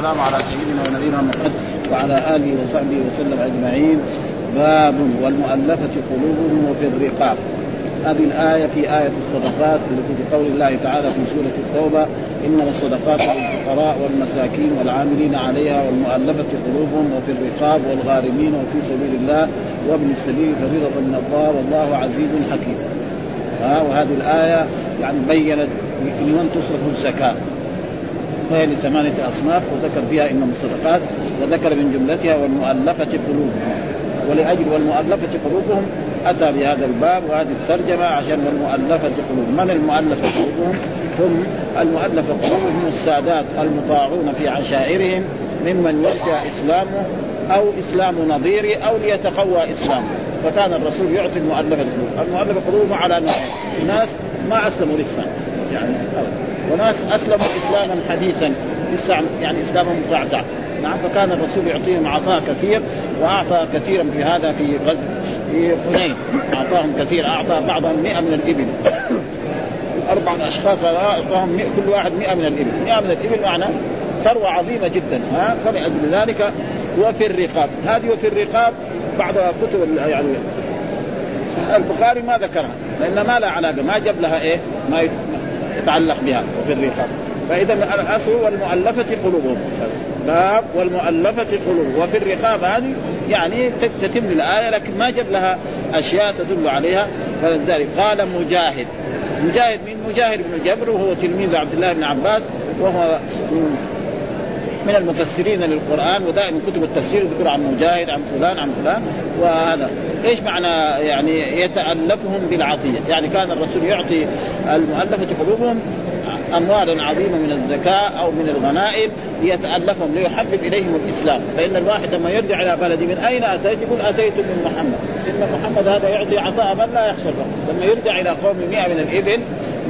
السلام على سيدنا ونبينا محمد وعلى آله وصحبه وسلم أجمعين. باب والمؤلفة قلوبهم وفي الرقاب. هذه الآية في آية الصدقات التي في قول الله تعالى في سورة التوبة إنما الصدقات للفقراء والمساكين والعاملين عليها والمؤلفة قلوبهم وفي الرقاب والغارمين وفي سبيل الله وابن السبيل فريضة من الله والله عزيز حكيم. ها وهذه الآية يعني بينت لمن تصرف الزكاة. فهي لثمانية أصناف وذكر فيها إنهم الصدقات وذكر من جملتها والمؤلفة قلوبهم. ولأجل والمؤلفة قلوبهم أتى بهذا الباب وهذه الترجمة عشان المؤلفة قلوبهم. من المؤلفة قلوبهم؟ هم المؤلفة قلوبهم السادات المطاعون في عشائرهم ممن يرجى إسلامه أو إسلام نظيره أو ليتقوى إسلامه. فكان الرسول يعطي المؤلفة قلوبهم. المؤلفة قلوبهم على ناس ما أسلموا لسه يعني وناس أسلموا إسلاما حديثا لسه يعني إسلاما متعتع نعم فكان الرسول يعطيهم عطاء كثير وأعطى كثيرا في هذا في غزو في حنين أعطاهم كثير أعطى بعضهم 100 من الإبل. أربع أشخاص أعطاهم كل واحد 100 من الإبل. 100 من الإبل معنى ثروة عظيمة جدا. ها فلأجل ذلك وفي الرقاب. هذه وفي الرقاب بعض كتب يعني البخاري ما ذكرها لأن ما لها علاقة. ما جاب لها إيه؟ ما يتعلق بها وفي الرقاب. فإذا الأصل والمؤلفة قلوبهم. باب والمؤلفة قلوبهم. وفي الرقاب هذه يعني تتم الآية لكن ما جاب لها أشياء تدل عليها. فلذلك قال مجاهد. مجاهد من مجاهد بن جبر وهو تلميذ عبد الله بن عباس وهو من المفسرين للقرآن ودائما كتب التفسير يذكر عن مجاهد عن فلان عن فلان وهذا. إيش معنى يعني يتألفهم بالعطية؟ يعني كان الرسول يعطي المؤلفة قلوبهم اموالا عظيمة من الزكاة أو من الغنائم ليتألفهم ليحبب إليهم الإسلام. فإن الواحد لما يرجع إلى بلده من أين أتيت؟ يقول أتيت من محمد. إن محمد هذا يعطي عطاء من لا يخشى لما يرجع إلى قوم 100 من الإبل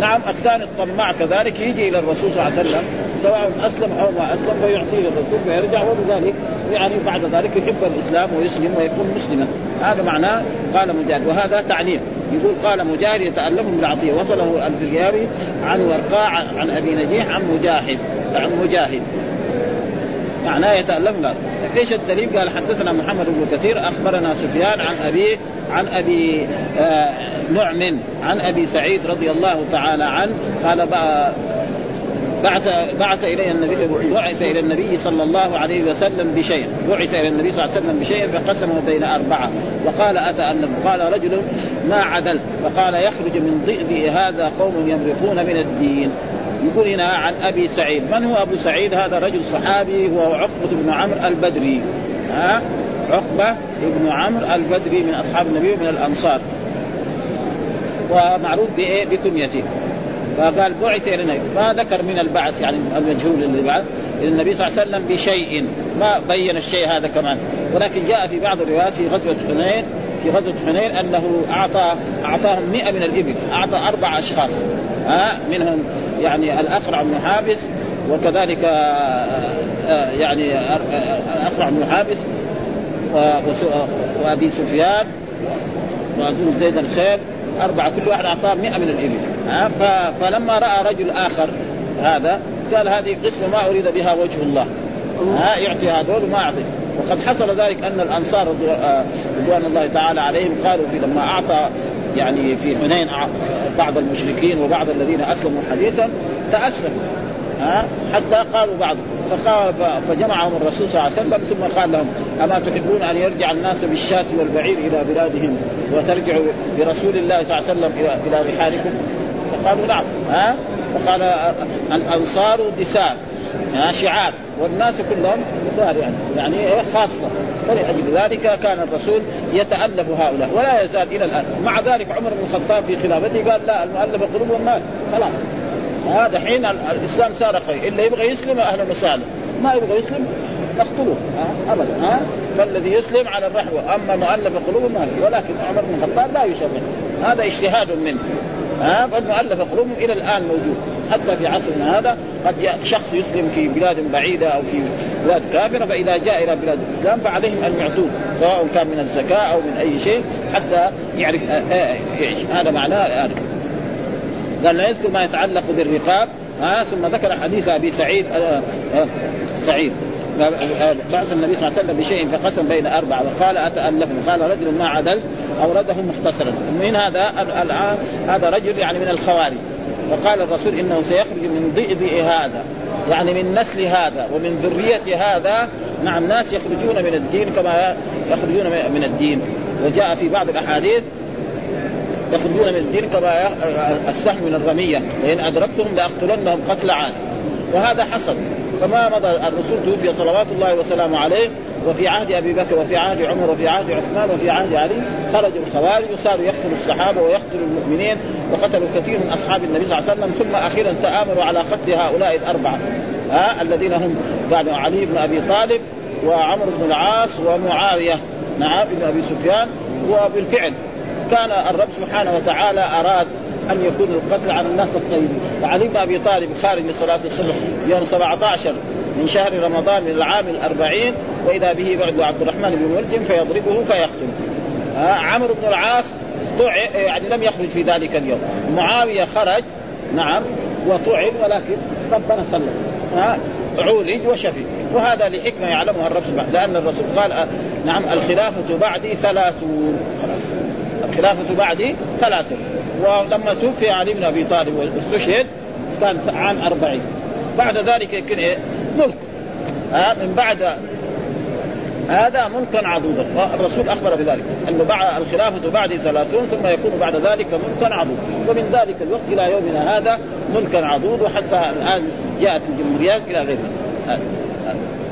نعم الثاني الطماع كذلك يجي إلى الرسول صلى الله عليه وسلم سواء أسلم أو ما أسلم فيعطيه للرسول فيرجع وبذلك يعني بعد ذلك يحب الإسلام ويسلم ويكون مسلما. هذا معناه قال مجاهد وهذا تعليم. يقول قال مجاهد يتألفهم بالعطية وصله الفريابي عن ورقاء عن أبي نجيح عن مجاهد عن مجاهد. معناه يتألف لا. إيش الدليل؟ قال حدثنا محمد بن كثير أخبرنا سفيان عن ابي عن أبي آه نعم عن أبي سعيد رضي الله تعالى عنه قال بعث بعث إلي النبي بعث إلى النبي صلى الله عليه وسلم بشيء. بعث إلى النبي صلى الله عليه وسلم بشيء فقسمه بين أربعة. وقال اتالف قال رجل ما عدلت. فقال يخرج من ضئضئ هذا قوم يمرقون من الدين. يقول هنا عن أبي سعيد. من هو أبو سعيد؟ هذا رجل صحابي هو عقبة بن عمرو البدري. ها؟ عقبة بن عمرو البدري من أصحاب النبي ومن الأنصار. ومعروف بإيه؟ بكنيته. فقال بعث إلى النبي ما ذكر من البعث يعني المجهول اللي بعث. إلى النبي صلى الله عليه وسلم بشيء. ما بين الشيء هذا كمان. ولكن جاء في بعض الروايات في غزوة حنين في غزوة حنين أنه أعطى أعطاهم 100 من الإبل. أعطى أربع أشخاص. ها منهم يعني الأقرع بن حابس وكذلك يعني الاقرع بن حابس وأبي سفيان وازون زيد الخير. أربعة. كل واحد أعطاه 100 من الإبل. ها فلما رأى رجل آخر هذا قال هذه قسمة ما أريد بها وجه الله. ها يعطي هذول وما يعطي وقد حصل ذلك أن الأنصار رضوان الله تعالى عليهم قالوا في لما أعطى يعني في حنين بعض المشركين وبعض الذين أسلموا حديثا تأسلموا. ها حتى قالوا بعض. فقال فجمعهم الرسول صلى الله عليه وسلم ثم قال لهم أما تحبون أن يرجع الناس بالشاة والبعير إلى بلادهم وترجعوا برسول الله صلى الله عليه وسلم إلى إلى رحالكم؟ فقالوا نعم. ها؟ فقال الأنصار دثار ها شعار. والناس كلهم دثار يعني. يعني إيه؟ خاصة. فلأجل ذلك كان الرسول يتألف هؤلاء ولا يزال إلى الآن. مع ذلك عمر بن الخطاب في خلافته قال لا المؤلف قلوبهم مات خلاص. هذا حين الإسلام صار خير. اللي يبغى يسلم أهلا وسهلا ما يبغى يسلم نقتله ها ابدا. ها؟ فالذي يسلم على الرحوة. أما مؤلف قلوبهم ولكن عمر بن الخطاب لا يشرع هذا اجتهاد منه. ها؟ فالمؤلف قلوبهم إلى الآن موجود. حتى في عصرنا هذا قد شخص يسلم في بلاد بعيدة أو في بلاد كافرة فإذا جاء إلى بلاد الإسلام فعليهم ان يعطوه سواء كان من الزكاة أو من أي شيء حتى يعرف يعيش. هذا معناه هذا. قال لا يذكر ما يتعلق بالرقاب. ها؟ ثم ذكر حديث أبي سعيد آه آه سعيد. بعث النبي صلى الله عليه وسلم بشيء فقسم بين أربعة. وقال اتالفهم قال رجل ما عدل اورده مختصرا. من هذا هذا رجل يعني من الخوارج. وقال الرسول إنه سيخرج من ضئضئ هذا يعني من نسل هذا ومن ذرية هذا. نعم ناس يخرجون من الدين كما يخرجون من الدين. وجاء في بعض الأحاديث يخرجون من الدين كما السهم من الرمية. وإن أدركتهم لأقتلنهم قتل عاد. وهذا حصل. فما مضى الرسول توفي صلوات الله وسلامه عليه وفي عهد أبي بكر وفي عهد عمر وفي عهد عثمان وفي عهد علي خرجوا الخوارج وصاروا يقتلوا الصحابة ويقتلوا المؤمنين وقتلوا كثير من أصحاب النبي صلى الله عليه وسلم ثم أخيرا تآمروا على قتل هؤلاء الأربعة ها الذين هم بعد علي بن أبي طالب وعمرو بن العاص ومعاوية نعم بن أبي سفيان وبالفعل كان الرب سبحانه وتعالى أراد أن يكون القتل على الناس الطيبين. فعلي بن أبي طالب خارج لصلاه الصبح يوم 17 من شهر رمضان من العام الأربعين وإذا به بعد عبد الرحمن بن ملجم فيضربه فيقتله. آه عمرو بن العاص يعني لم يخرج في ذلك اليوم. معاوية خرج نعم وطعن ولكن ربنا سلم. آه عولج وشفي. وهذا لحكمة يعلمها الرب سبحانه لأن الرسول قال آه نعم الخلافة بعدي ثلاثون. خلاص. الخلافة بعدي ثلاثون. ولما توفي علي بن أبي طالب واستشهد كان عام أربعين. بعد ذلك يكون إيه؟ ملك. آه من بعد هذا ملكا عضوضا والرسول أخبر بذلك. انه بعد الخلافة بعد ثلاثون ثم يكون بعد ذلك ملكا عضوضا ومن ذلك الوقت إلى يومنا هذا ملكا عضوض وحتى الآن جاءت الجمهوريات إلى غيرها.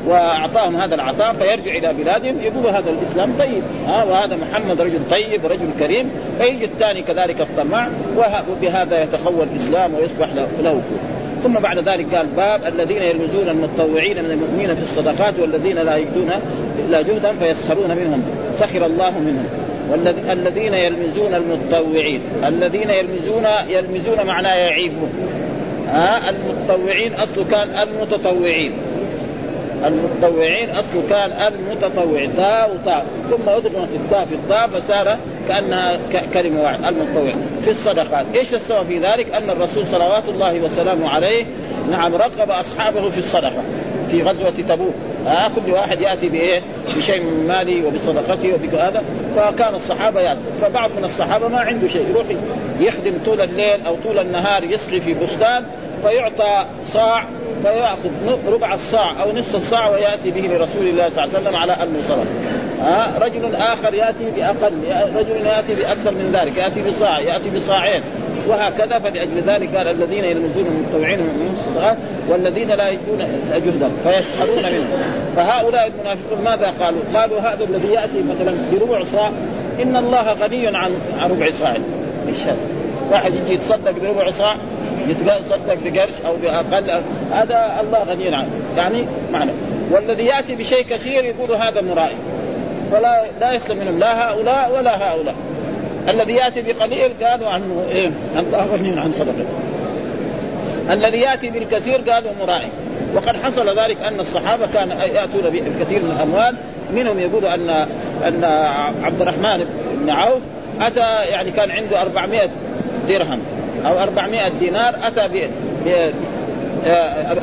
وأعطاهم هذا العطاء فيرجع إلى بلادهم يقول هذا الإسلام طيب. ها وهذا محمد رجل طيب ورجل كريم. فيجي الثاني كذلك الطماع وبهذا يتخول الإسلام ويصبح له ثم بعد ذلك قال باب الذين يلمزون المتطوعين من المؤمنين في الصدقات والذين لا يجدون الا جهدا فيسخرون منهم. سخر الله منهم. والذين يلمزون المتطوعين. الذين يلمزون يلمزون معناه يعيبون. ها المتطوعين اصله كان المتطوعين. المتطوعين أصله كان المتطوعين تاء وتاء ثم ادغمت التاء في الطاء فصار كأنها كلمة واحدة المتطوع في الصدقات، إيش السبب في ذلك؟ أن الرسول صلوات الله وسلامه عليه نعم رغب أصحابه في الصدقة. في غزوة تبوك. آه كل واحد يأتي بإيه؟ بشيء من ماله وبصدقته وبهذا فكان الصحابة يأتي. فبعض من الصحابة ما عنده شيء يروح يخدم طول الليل أو طول النهار يسقي في بستان فيعطى صاع فيأخذ ربع الصاع أو نصف الصاع ويأتي به لرسول الله صلى الله عليه وسلم على انه صدقه ها؟ رجل آخر يأتي باقل رجل يأتي بأكثر من ذلك يأتي بصاع يأتي بصاعين. وهكذا فلأجل ذلك قال الذين يلمزون المتطوعين من الصدقات والذين لا يجدون جهدا فيسخرون منهم. فهؤلاء المنافقون ماذا قالوا؟ قالوا هذا الذي يأتي مثلا بربع صاع إن الله غني عن ربع صاع؟ واحد يجي يتصدق بربع صاع يتصدق بقرش أو بأقل. هذا الله غني عنه. يعني معنى. والذي يأتي بشيء كثير يقول هذا مرائي فلا لا يسلم منهم. لا هؤلاء ولا هؤلاء. الذي يأتي بقليل قالوا عنه إيه؟ الله غني عن صدقه. الذي يأتي بالكثير قالوا مرائي وقد حصل ذلك أن الصحابة كان يأتون بكثير من الأموال. منهم يقول ان أن عبد الرحمن بن عوف أتى يعني كان عنده 400 درهم. أو 400 دينار أتى ب ب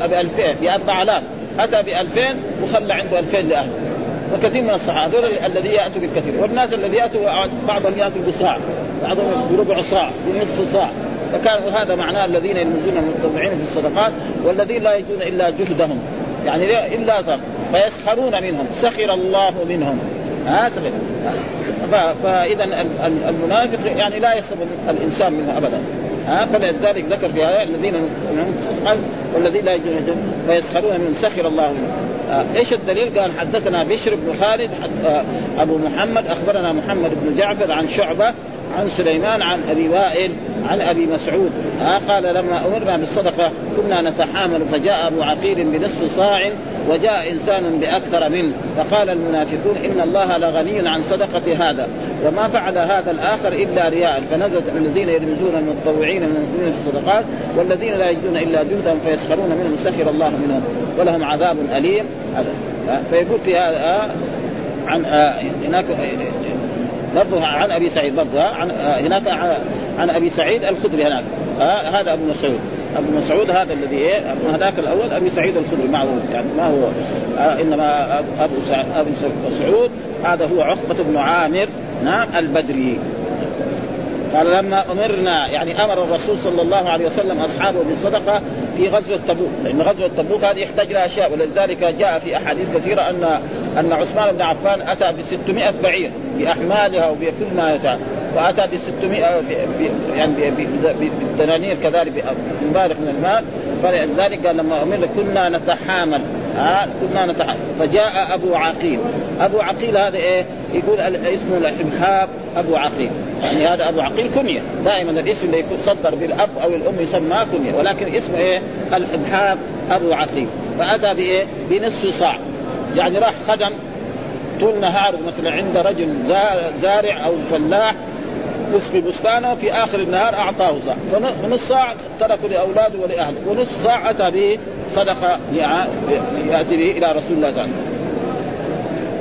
ب 2000 ب 4000 أتى ب 2000 وخلى عنده 2000 لأهله. وكثير من الصحابة هذول الذي يأتوا بالكثير. والناس الذي يأتوا بعضهم يأتوا بصاع بعضهم بربع صاع بنصف صاع. فكان هذا معناه الذين يلمزون المتطوعين في الصدقات والذين لا يجدون إلا جهدهم. يعني إلا فيسخرون منهم. سخر الله منهم. ها سخر. فاذا المنافق يعني لا يسب الإنسان منه ابدا. ها فلذلك ذكر في هذا الذين الصدقات والذين لا يجدون فيسخرون من سخر الله منهم آه إيش الدليل؟ قال حدثنا بشر بن خالد آه أبو محمد أخبرنا محمد بن جعفر عن شعبة عن سليمان عن أبي وائل عن أبي مسعود. آه قال لما أمرنا بالصدقة كنا نتحامل فجاء أبو عقيل بنصف صاع وجاء إنسان بأكثر منه فقال المنافقون إن الله لغني عن صدقة هذا وما فعل هذا الآخر إلا رياء. فنزلت الذين يلمزون المتطوعين من المؤمنين في الصدقات والذين لا يجدون إلا جهدا فيسخرون منهم سخر الله منهم ولهم عذاب أليم. فيقول في هذا عن هناك برضه عن أبي سعيد برضه عن هناك عن أبي سعيد الخدري هناك. هذا أبو مسعود. أبو مسعود هذا الذي إيه هذاك الأول أبي سعيد الخدري معه يعني ما هو آه إنما أبو أبو مسعود هذا هو عقبة بن عامر نعم البدري. قال لما أمرنا يعني أمر الرسول صلى الله عليه وسلم أصحابه بالصدقة في غزوة تبوك. لأن غزوة تبوك هذه يحتاج لها أشياء ولذلك جاء في أحاديث كثيرة أن أن عثمان بن عفان أتى ب 600 بعير بأحمالها وبكل ما يتعب واتى ب 600 يعني بالدنانير كذلك بمبالغ من المال. فلذلك لما امرنا كنا نتحامل ها كنا نتحامل فجاء أبو عقيل. أبو عقيل هذا إيه؟ يقول اسمه الحبحاب أبو عقيل. يعني هذا أبو عقيل كنية. دائما الاسم اللي يصدر بالأب أو الأم يسمى كنية. ولكن اسمه إيه؟ الحبحاب أبو عقيل. فأتى بإيه؟ بنصف صاع. يعني راح خدم طول نهار مثلا عند رجل زارع أو فلاح يسقي بستانه في آخر النهار أعطاه صاع. فنص ساعه تركه لأولاده ولأهله. ونصف ساعه أتى به صدقة يأتي به إلى رسول الله صلى الله عليه وسلم.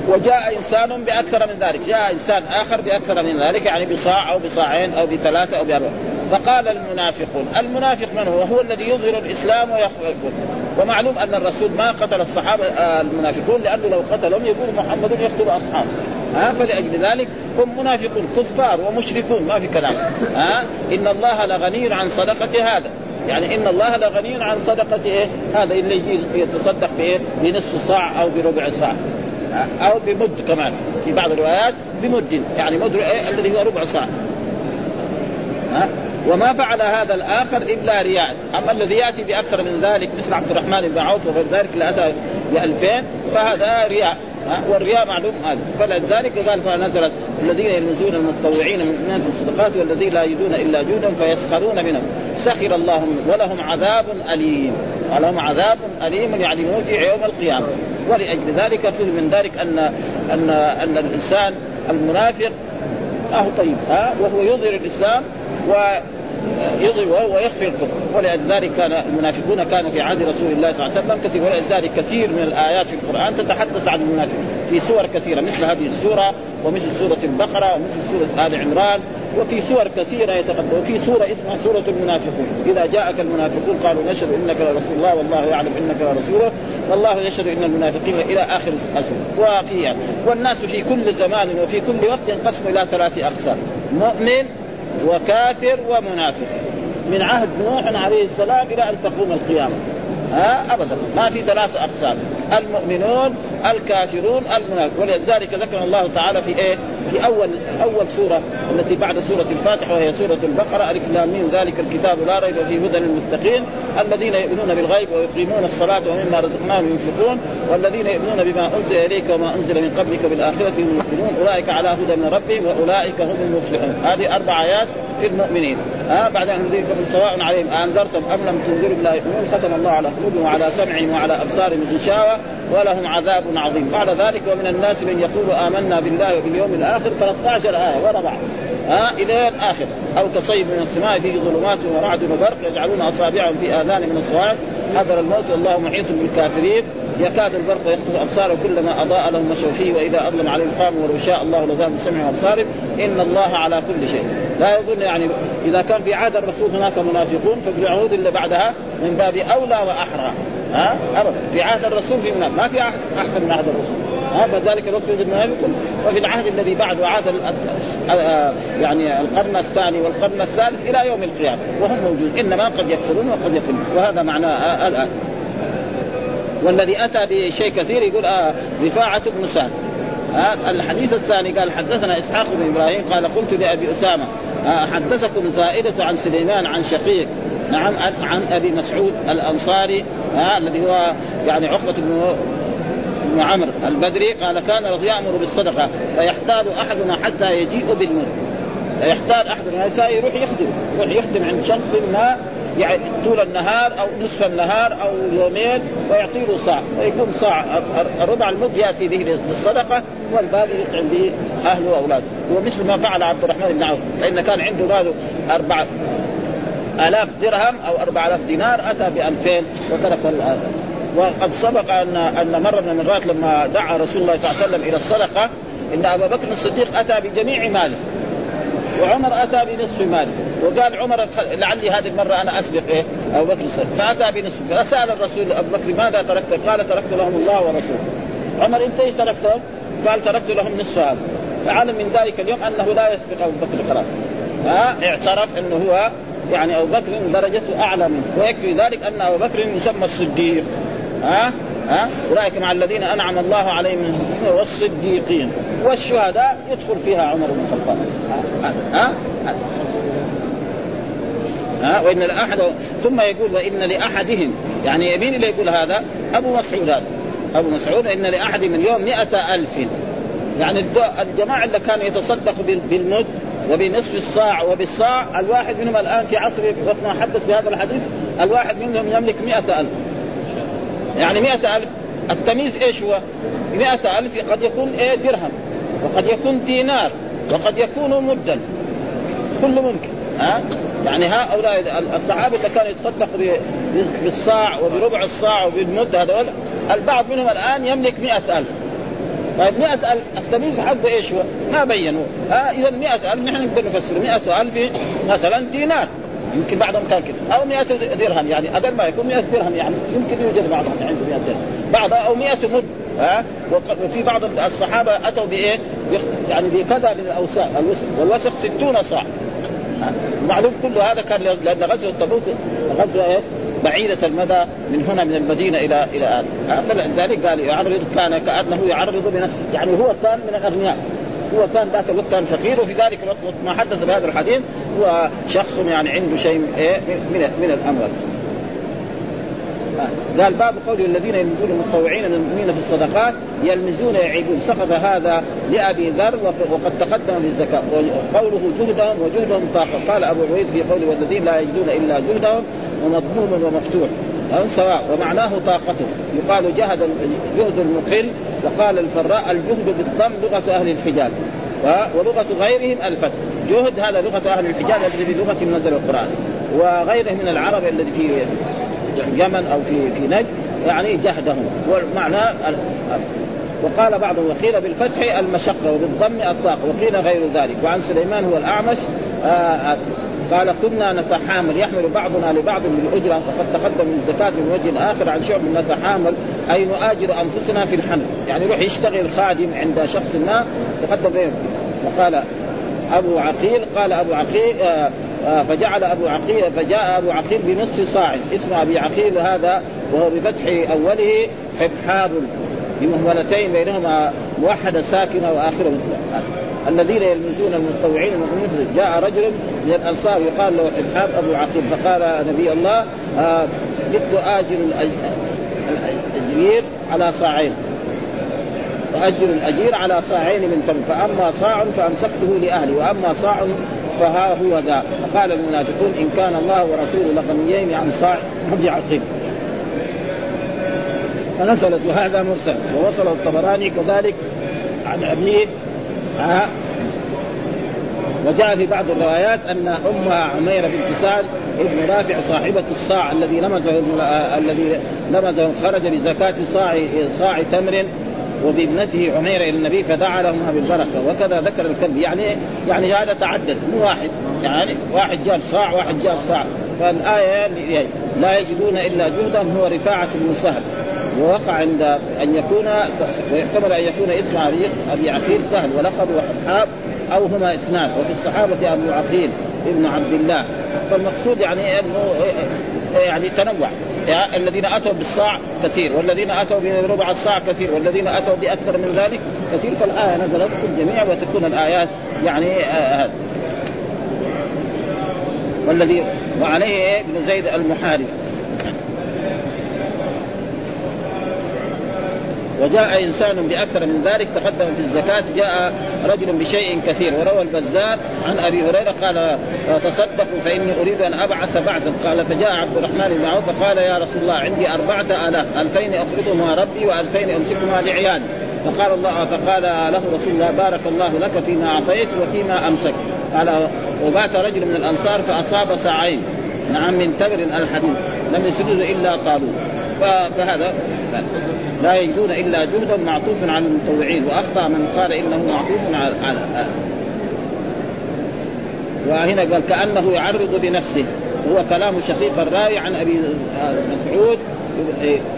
وجاء إنسان بأكثر من ذلك، جاء إنسان آخر بأكثر من ذلك يعني بصاع أو بصاعين أو بثلاثة أو بأربعة، فقال المنافقون، المنافق من هو؟ هو الذي يظهر الإسلام الكفر، ومعلوم أن الرسول ما قتل الصحابة المنافقون لأنه لو قتلهم يقول محمد يقتل أصحابه، ها فلأجل ذلك هم منافقون كفار ومشركون ما في كلام. ها إن الله لغني عن صدقة هذا. يعني إن الله لغني عن صدقة إيه؟ هذا اللي يجي يتصدق بإيه؟ بنصف صاع أو بربع صاع. أو بمد كمان. في بعض الروايات بمد يعني مد إيه؟ الذي هو ربع صاع ها؟ وما فعل هذا الآخر إلا رياء، أما الذي يأتي بأكثر من ذلك مثل عبد الرحمن بن عوف وغير ذلك اللي اتى ب 2000 فهذا رياء. والرياء معلوم هذا. فلذلك قال فنزلت الذين يلمزون المتطوعين من في الصدقات والذين لا يجدون إلا جودا فيسخرون منهم. سخر الله ولهم عذاب أليم. ولهم عذاب أليم يعني موجع يوم القيامة. ولأجل ذلك فهم من ذلك ان ان أن الإنسان المنافق ما هو طيب ها وهو يظهر الإسلام و يضرب وهو يخفي الكفر. ولذلك كان المنافقون كانوا في عهد رسول الله صلى الله عليه وسلم كثير. ولذلك كثير من الآيات في القرآن تتحدث عن المنافقين. في سور كثيرة مثل هذه السورة ومثل سورة البقرة ومثل سورة آل عمران وفي سور كثيرة يتقدم وفي سورة اسمها سورة المنافقون. إذا جاءك المنافقون قالوا نشهد إنك لرسول الله والله يعلم إنك لرسوله والله يشهد إن المنافقين إلى آخر الاسر وفي والناس في كل زمان وفي كل وقت ينقسم إلى ثلاث أقسام. مؤمن وكافر ومنافق. من عهد نوح عليه السلام إلى أن تقوم القيامة. ها؟ ابدا. ما في ثلاث أقسام. المؤمنون الكافرون المنافقون. ولذلك ذكر الله تعالى في إيه؟ في أول أول سورة التي بعد سورة الفاتحة وهي سورة البقرة. ألف لام ذلك الكتاب لا ريب فيه هدى للمتقين. الذين يؤمنون بالغيب ويقيمون الصلاة ومما رزقناهم ينفقون. والذين يؤمنون بما أنزل إليك وما أنزل من قبلك بالآخرة هم يؤمنون أولئك على هدى من ربهم وأولئك هم المفلحون. هذه أربع آيات. في المؤمنين. ها بعد أن سواء عليهم انذرتم أم لم تنذروا لا يؤمنون ختم الله على قلوبهم وعلى سمعهم وعلى أبصارهم غشاوه ولهم عذاب عظيم. بعد ذلك ومن الناس من يقول آمنا بالله وباليوم الآخر 13 آية ورا بعض ها إلى الآخر. أو كصيب من السماء فيه ظلمات ورعد وبرق يجعلون أصابعهم في آذان من الصواعق. حذر الموت والله محيط بالكافرين. يكاد البرق يخطف أبصاره كلما أضاء لهم مشوا فيه وإذا اظلم عليهم قاموا ولو شاء الله لذهب بسمعهم وأبصارهم. إن الله على كل شيء. لا يظن يعني إذا كان في عهد الرسول هناك منافقون ففي العهود اللي بعدها من باب أولى وأحرى. ها؟ ابدا في عهد الرسول في منافق ما في أحسن من عهد الرسول. ها؟ فذلك الوقت يوجد منافق وفي العهد الذي بعده عهد يعني القرن الثاني والقرن الثالث إلى يوم القيامة وهم موجودون. إنما قد يكفرون وقد يكفرون. وهذا معناه الان والذي أتى بشيء كثير يقول آه رفاعة بن سعد. آه الحديث الثاني قال حدثنا إسحاق بن إبراهيم قال قلت لأبي أسامة آه حدثكم زائدة عن سليمان عن شقيق نعم عن أبي مسعود الأنصاري آه الذي هو يعني عقبة بن بن عمرو البدري قال كان يأمر بالصدقة فيحتال احدنا حتى يجيء بالمد يحتال احدنا يروح يخدم يروح يخدم عند شخص ما يعني طول النهار أو نصف النهار أو يومين ويعطي له صاع ويكون صاع ربع المد يأتي به للصدقه والباقي يطعم به أهله وأولاده. ومثل ما فعل عبد الرحمن بن عوف فإن كان عنده ماله أربعة آلاف درهم أو أربعة آلاف دينار أتى بألفين وترك وقد سبق أن أن مرة من المرات لما دعا رسول الله صلى الله عليه وسلم إلى الصدقة إن أبا بكر الصديق أتى بجميع ماله وعمر أتى بنصف ماله. وقال عمر لعلي هذه المرة أنا أسبق إيه أبو بكر الصديق. فأتى بنصف فسأل الرسول أبو بكر ماذا تركت؟ قال تركت لهم الله ورسوله. عمر أنت إيش تركت لهم؟ قال تركت لهم نصف هذا فعلم من ذلك اليوم أنه لا يسبق أبو بكر خلاص. اعترف أنه هو يعني أبو بكر درجته أعلى منه. ويكفي ذلك أن أبو بكر يسمى الصديق. ها؟ ها؟ أولئك مع الذين أنعم الله عليهم من والصديقين. والشهداء يدخل فيها عمر بن الخطاب. ها؟ ها؟ ها وإن لاحد ثم يقول وإن لأحدهم. يعني مين اللي يقول هذا؟ أبو مسعود هذا. أبو مسعود إن لاحدهم اليوم مئة ألف. يعني الجماعة اللي كانوا يتصدقوا بالمد وبنصف الصاع وبالصاع الواحد منهم الآن في عصر وقت ما حدث بهذا الحديث الواحد منهم يملك مئة ألف. يعني مئة ألف. التمييز إيش هو؟ مئة ألف قد يكون إيه؟ درهم. وقد يكون دينار. وقد يكون مدا. كله ممكن. ها؟ يعني هؤلاء الصحابة اللي كانوا يتصدقوا بالصاع وبربع الصاع وبالمد هذول البعض منهم الآن يملك مئة ألف. طيب مئة ألف التمييز حقه إيش هو؟ ما بينوا آه إذا مئة ألف نحن نقدر نفسر مئة ألف مثلا دينار. يمكن بعضهم كان كده. أو 100 درهم يعني أقل ما يكون 100 درهم يعني يمكن يوجد بعضهم عنده 100 درهم. بعض أو 100 مد. ها وفي بعض الصحابة أتوا بإيه؟ يعني بكذا من الأوساخ الوسخ والوسخ 60 صاع. معلوم كل هذا كان لأن غزوة تبوك غزوة إيه؟ بعيدة المدى من هنا من المدينة إلى إلى فلذلك قال يعرض كان كأنه يعرض بنفسه. يعني هو كان من الأغنياء. هو كان ذاك الوقت كان فقير وفي ذلك الوقت ما حدث بهذا الحديث هو شخص يعني عنده شيء إيه؟ من من الأموال. قال باب قول الذين يلمزون المتطوعين من المؤمنين في الصدقات يلمزون يعيبون سقط هذا لأبي ذر وقد تقدم في الزكاة. وقوله جهدهم وجهدهم طاقه قال أبو عبيد في قوله والذين لا يجدون إلا جهدهم ومضموم ومفتوح. سواء ومعناه طاقته. يقال جهد جهد المقل وقال الفراء الجهد بالضم لغة أهل الحجاز. ولغة غيرهم الفتح. جهد هذا لغة أهل الحجاز الذي بلغة نزل القرآن. وغيره من العرب الذي في يمن أو في في نجد يعني جهدهم. والمعنى وقال بعض وقيل بالفتح المشقة وبالضم الطاقه وقيل غير ذلك. وعن سليمان هو الأعمش آه قال كنا نتحامل يحمل بعضنا لبعض من الأجرة وقد تقدم من الزكاة من وجه آخر عن شعب نتحامل أي نؤاجر أنفسنا في الحمل. يعني يروح يشتغل خادم عند شخص ما تقدم بين وقال أبو عقيل قال أبو عقيل آه آه فجعل أبو عقيل فجاء أبو عقيل بنصف صاع. اسم أبي عقيل هذا وهو بفتح أوله حبحاب. بمهملتين بينهما موحده ساكنه واخره الذين يلمزون المتطوعين من جاء رجل من الأنصار يقال له حبحاب أبو عقيل فقال نبي الله آه اجر الأجير على صاعين. واجر الأجير على صاعين من تمر فأما صاع فأمسكته لاهلي وأما صاع فها هو ذا. فقال المنافقون إن كان الله ورسوله لغنيين عن صاع عقيل فنزلت وهذا مرسل. ووصل الطبراني كذلك عن أبيه. ها. وجاء في بعض الروايات أن امها عميره بنت سعد ابن رافع صاحبة الصاع الذي لمزه الذي لمزه خرج بزكاه صاع صاع تمر وبابنته عميرة إلى النبي فدعا لهما بالبركة وكذا ذكر الكلب. يعني يعني هذا تعدد. مو واحد. يعني واحد جاب صاع واحد جاب صاع. فالآية لا يجدون إلا جهدا هو رفاعة بن سهل. ووقع عند أن يكون ويحتمل أن يكون اسم أبي عقيل سهل ولقبه حاب أو هما اثنان. وفي الصحابة أبو عقيل ابن عبد الله. فالمقصود يعني أنه يعني تنوع. الذين أتوا بالصاع كثير والذين أتوا بربع الصاع كثير والذين أتوا بأكثر من ذلك كثير فالآية نزلت في الجميع وتكون الآيات يعني آه والذي وعليه ابن زيد المحارب. وجاء إنسان بأكثر من ذلك تقدم في الزكاة جاء رجل بشيء كثير وروى البزار عن أبي هريرة قال تصدقوا فإني أريد أن أبعث بعثا قال فجاء عبد الرحمن بن عوف فقال يا رسول الله عندي أربعة آلاف ألفين أقرضهما ربي وألفين أمسكهما لعيالي. فقال الله فقال له رسول الله بارك الله لك فيما أعطيت وفيما أمسك قال وبات رجل من الأنصار فأصاب ساعين نعم من تمر الحديد لم يسجد إلا طالوت فهذا. لا يجدون إلا جهدا معطوف على المطوعين وأخطأ من قال إنه معطوف على, على وهنا قال كأنه يعرض بنفسه هو كلام شقيق الراوي عن أبي مسعود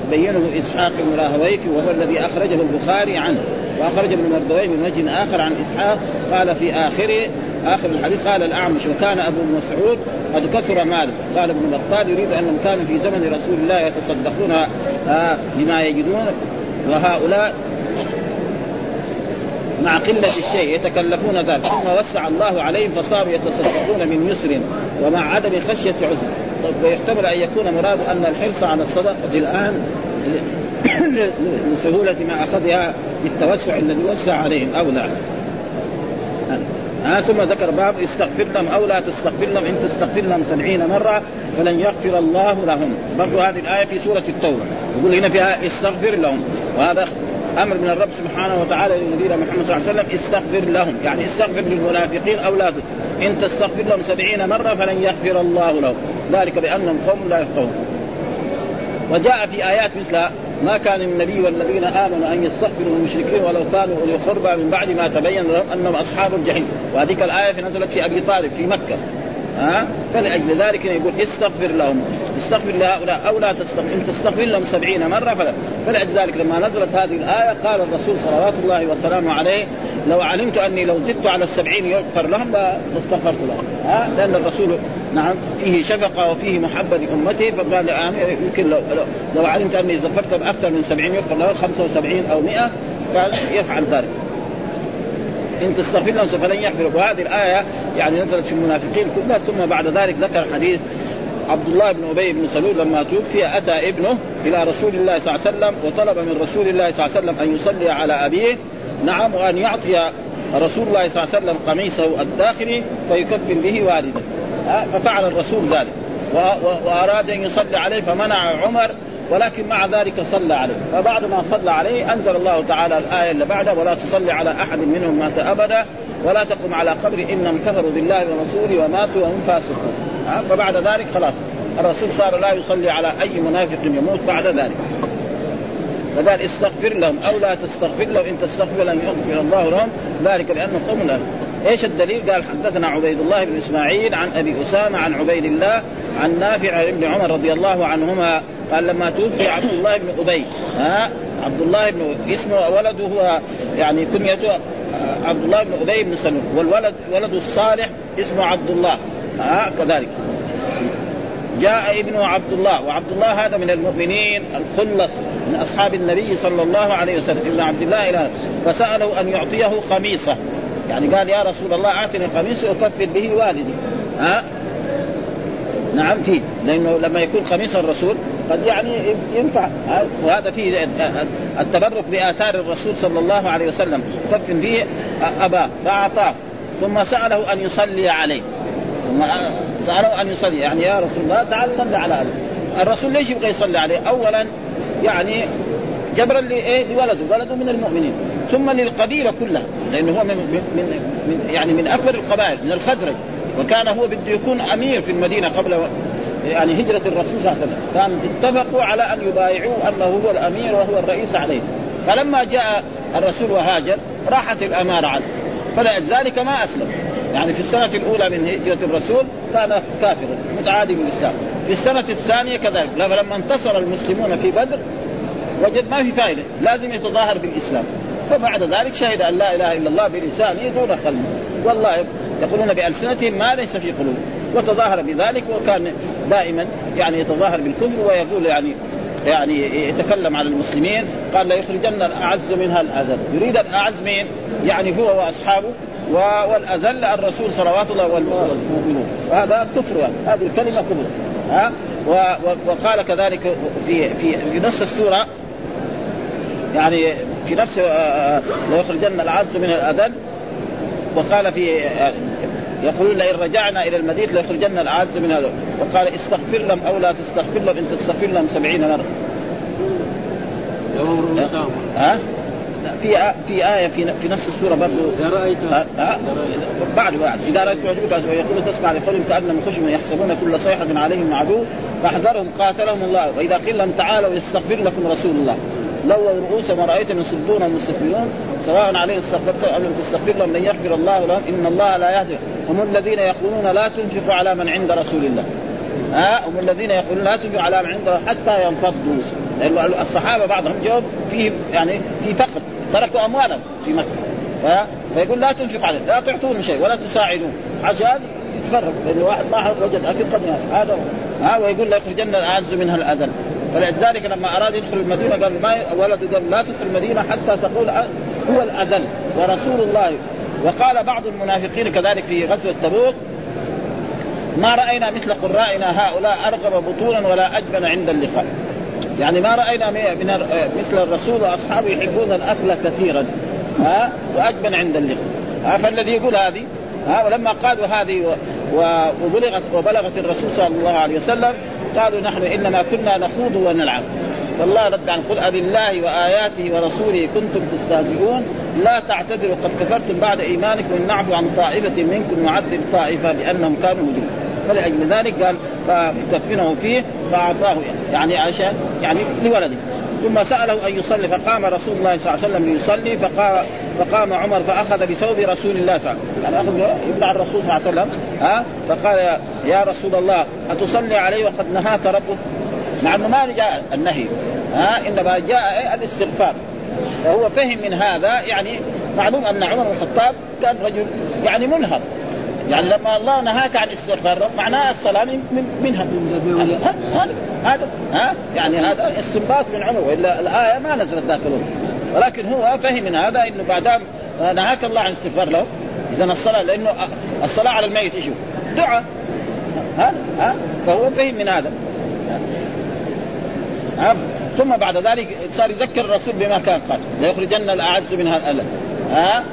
بينه إسحاق بن راهويك وهو الذي أخرجه البخاري عنه واخرج ابن مردويه من وجه آخر عن إسحاق قال في آخره آخر الحديث قال الأعمش وكان أبو مسعود قد كثر ماله. قال ابن بطال يريد انهم كانوا في زمن رسول الله يتصدقون آه بما يجدون وهؤلاء مع قلة الشيء يتكلفون ذلك. ثم وسع الله عليهم فصاروا يتصدقون من يسر ومع عدم خشية عسر ويحتمل أن يكون مراد أن الحرص على الصدقة الآن لسهولة ما أخذها بالتوسع الذي وسع عليهم أو لا. آه ثم ذكر باب استغفر لهم أو لا تستغفر لهم إن تستغفر لهم سبعين مرة فلن يغفر الله لهم. برضو هذه الآية في سورة التوبة يقول هنا فيها استغفر لهم وهذا أمر من الرب سبحانه وتعالى لنبينا محمد صلى الله عليه وسلم استغفر لهم. يعني استغفر للمنافقين أو لا إن تستغفر لهم سبعين مرة فلن يغفر الله لهم. ذلك بأنهم قوم لا يفقهون. وجاء في آيات مثل ما كان النبي والذين آمنوا أن يستغفروا للمشركين ولو كانوا أولي من بعد ما تبين لهم أنهم أصحاب الجحيم. وهذيك الآية نزلت في أبي طالب في مكة. ها؟ فلأجل ذلك يقول استغفر لهم. استغفر لهؤلاء أو لا تستغفر. إن تستغفر لهم سبعين مرة فلا. فلأجل ذلك لما نزلت هذه الآية قال الرسول صلوات الله وسلامه عليه لو علمت أني لو زدت على السبعين يغفر لهم لاستغفرت لهم. ها؟ لأن الرسول نعم فيه شفقة وفيه محبة لأمته فقال يمكن لو, لو, علمت أني زفرت باكثر من سبعين يغفر لهم 75 أو 100 قال يفعل ذلك. إن تستغفر لهم فلن يغفر وهذه الآية يعني نزلت في المنافقين كلها ثم بعد ذلك ذكر حديث عبد الله بن أبي بن سلول لما توفي أتى ابنه إلى رسول الله صلى الله عليه وسلم وطلب من رسول الله صلى الله عليه وسلم أن يصلي على أبيه نعم وأن يعطي رسول الله صلى الله عليه وسلم قميصه الداخلي فيكفن به والده. ففعل الرسول ذلك. وأراد أن يصلي عليه فمنع عمر ولكن مع ذلك صلى عليه. فبعد ما صلى عليه أنزل الله تعالى الآية اللي بعدها ولا تصلي على أحد منهم مات أبدا ولا تقم على قبر إنهم كفروا بالله ورسوله وماتوا وهم فاسقون. فبعد ذلك خلاص. الرسول صار لا يصلي على أي منافق يموت بعد ذلك. فقال استغفر لهم أو لا تستغفر لهم إن تستغفر لهم يغفر الله لهم ذلك بانهم قوم لا إيش الدليل؟ قال حدثنا عبيد الله بن إسماعيل عن أبي أسامة عن عبيد الله عن نافع عن ابن عمر رضي الله عنهما قال لما توفي عبد الله بن أبي ها؟ عبد الله بن اسمه ولده هو يعني كنيته عبد الله بن أبي بن سلول والولد ولد الصالح اسمه عبد الله ها؟ كذلك. جاء ابنه عبد الله وعبد الله هذا من المؤمنين الخلص من أصحاب النبي صلى الله عليه وسلم ابن عبد الله إلى فسأله أن يعطيه خميصه يعني قال يا رسول الله اعطني قميصي اكفر به والدي. ها؟ نعم فيه لأنه لما يكون خميس الرسول قد يعني ينفع. وهذا فيه التبرك بآثار الرسول صلى الله عليه وسلم. كفن فيه أباه فأعطاه. ثم سأله أن يصلي عليه. ثم سأله أن يصلي. يعني يا رسول الله تعال صل على أبي. الرسول ليش يبغى يصلي عليه؟ اولا يعني جبرا لإيه؟ لولده، ولده من المؤمنين، ثم للقبيلة كلها، لأنه هو من, من, من يعني من أكبر القبائل من الخزرج، وكان هو بده يكون أمير في المدينة قبل يعني هجرة الرسول صلى الله عليه وسلم، كان اتفقوا على أن يبايعوه أنه هو الأمير وهو الرئيس عليه، فلما جاء الرسول وهاجر راحت الأمارة عنه، فلذلك ما أسلم، يعني في السنة الأولى من هجرة الرسول كان كافرا متعادي بالإسلام. في السنة الثانية كذلك. لما انتصر المسلمون في بدر وجد ما في فائدة. لازم يتظاهر بالإسلام. فبعد ذلك شهد أن لا إله إلا الله بلسانه دون قلبه والله يقولون بألسنتهم ما ليس في قلوبهم وتظاهر بذلك وكان دائما يعني يتظاهر بالكفر ويقول يعني يعني يتكلم على المسلمين. قال ليخرجن الأعز منها الأذل. يريد الأعز مين؟ يعني هو وأصحابه والأذل الرسول صلوات الله والمؤمنون. وهذا كفر هذه الكلمة كفر. ها؟ وقال كذلك في في في نفس السورة يعني في نفس آه، آه، ليخرجن العز من الاذل وقال في آه، يقولون لئن رجعنا إلى المدينة ليخرجن العز من هذا وقال استغفر لهم أو لا تستغفر لهم إن تستغفر لهم سبعين مرة. ها؟ في. في آية في في نفس السورة برضه إذا رأيت بعد بعد إذا رأيت تعجبك ويقول تسمع لقولهم كأنهم خشم يحسبون كل صيحة عليهم عدو فاحذرهم قاتلهم الله. وإذا قيل لهم تعالوا يستغفر لكم رسول الله. لووا رؤوسهم ورأيتهم يصدون ومستكبرون سواء عليهم استغفرت أم لم تستغفر لهم لن يغفر الله لهم. إن الله لا يهدي. هم الذين يقولون لا تنفقوا على من عند رسول الله. ها هم الذين يقولون لا تنفقوا على من عند حتى ينفضوا. لأن الصحابة بعضهم جاءوا فيه يعني في فقر. تركوا أموالهم في مكة. ف... فيقول لا تنفق عليه لا تعطون شيء ولا تساعدون عشان يتفرق لأن واحد ما وجد أكل قد هذا. ها ويقول لا يخرجن الأعز منها الأذل. فلذلك لما أراد يدخل المدينة قال ما ولد قال لا تدخل المدينة حتى تقول هو الأذل ورسول الله. وقال بعض المنافقين كذلك في غزوة تبوك ما رأينا مثل قرائنا هؤلاء أرغب بطولا ولا اجبن عند اللقاء. يعني ما رأينا من مثل الرسول وأصحابه يحبون الأكل كثيرا ها واجبن عند اللقاء. فالذي يقول هذه ها ولما قالوا هذه وبلغت وبلغت الرسول صلى الله عليه وسلم قالوا نحن انما كنا نخوض ونلعب. والله رد عن قل أبالله وآياته ورسوله كنتم تستهزئون. لا تعتذروا قد كفرتم بعد إيمانكم. إن نعفو عن طائفة منكم نعذب طائفة لأنهم كانوا مجرمين. فلأجل ذلك قال فكفنه فيه فأعطاه يعني عشان يعني لولده. ثم سأله أن يصلي فقام رسول الله صلى الله عليه وسلم ليصلي فقام, فقام عمر فأخذ بثوب رسول الله صلى الله عليه وسلم. يعني يمنع الرسول صلى الله عليه وسلم. ها؟ فقال يا رسول الله أتصلي عليه وقد نهاك ربك؟ مع أنه ما جاء النهي. ها؟ إنما جاء الاستغفار. فهو فهم من هذا يعني معلوم أن عمر بن الخطاب كان رجل يعني منهض. يعني لما الله نهاك عن استغفار معناه الصلاه من منها. هذا هذا ها؟ يعني هذا استنباط من عمر والا الآية ما نزلت ذاك الوقت. ولكن هو فهم من هذا إنه بعد نهاك الله عن الاستغفار له. إذا الصلاة لأنه الصلاة على الميت إيش دعاء. ها؟ ها؟ فهو فهم من هذا. ها؟ ثم بعد ذلك صار يذكر الرسول بما كان قال. ليخرجن الأعز منها الاذى ها؟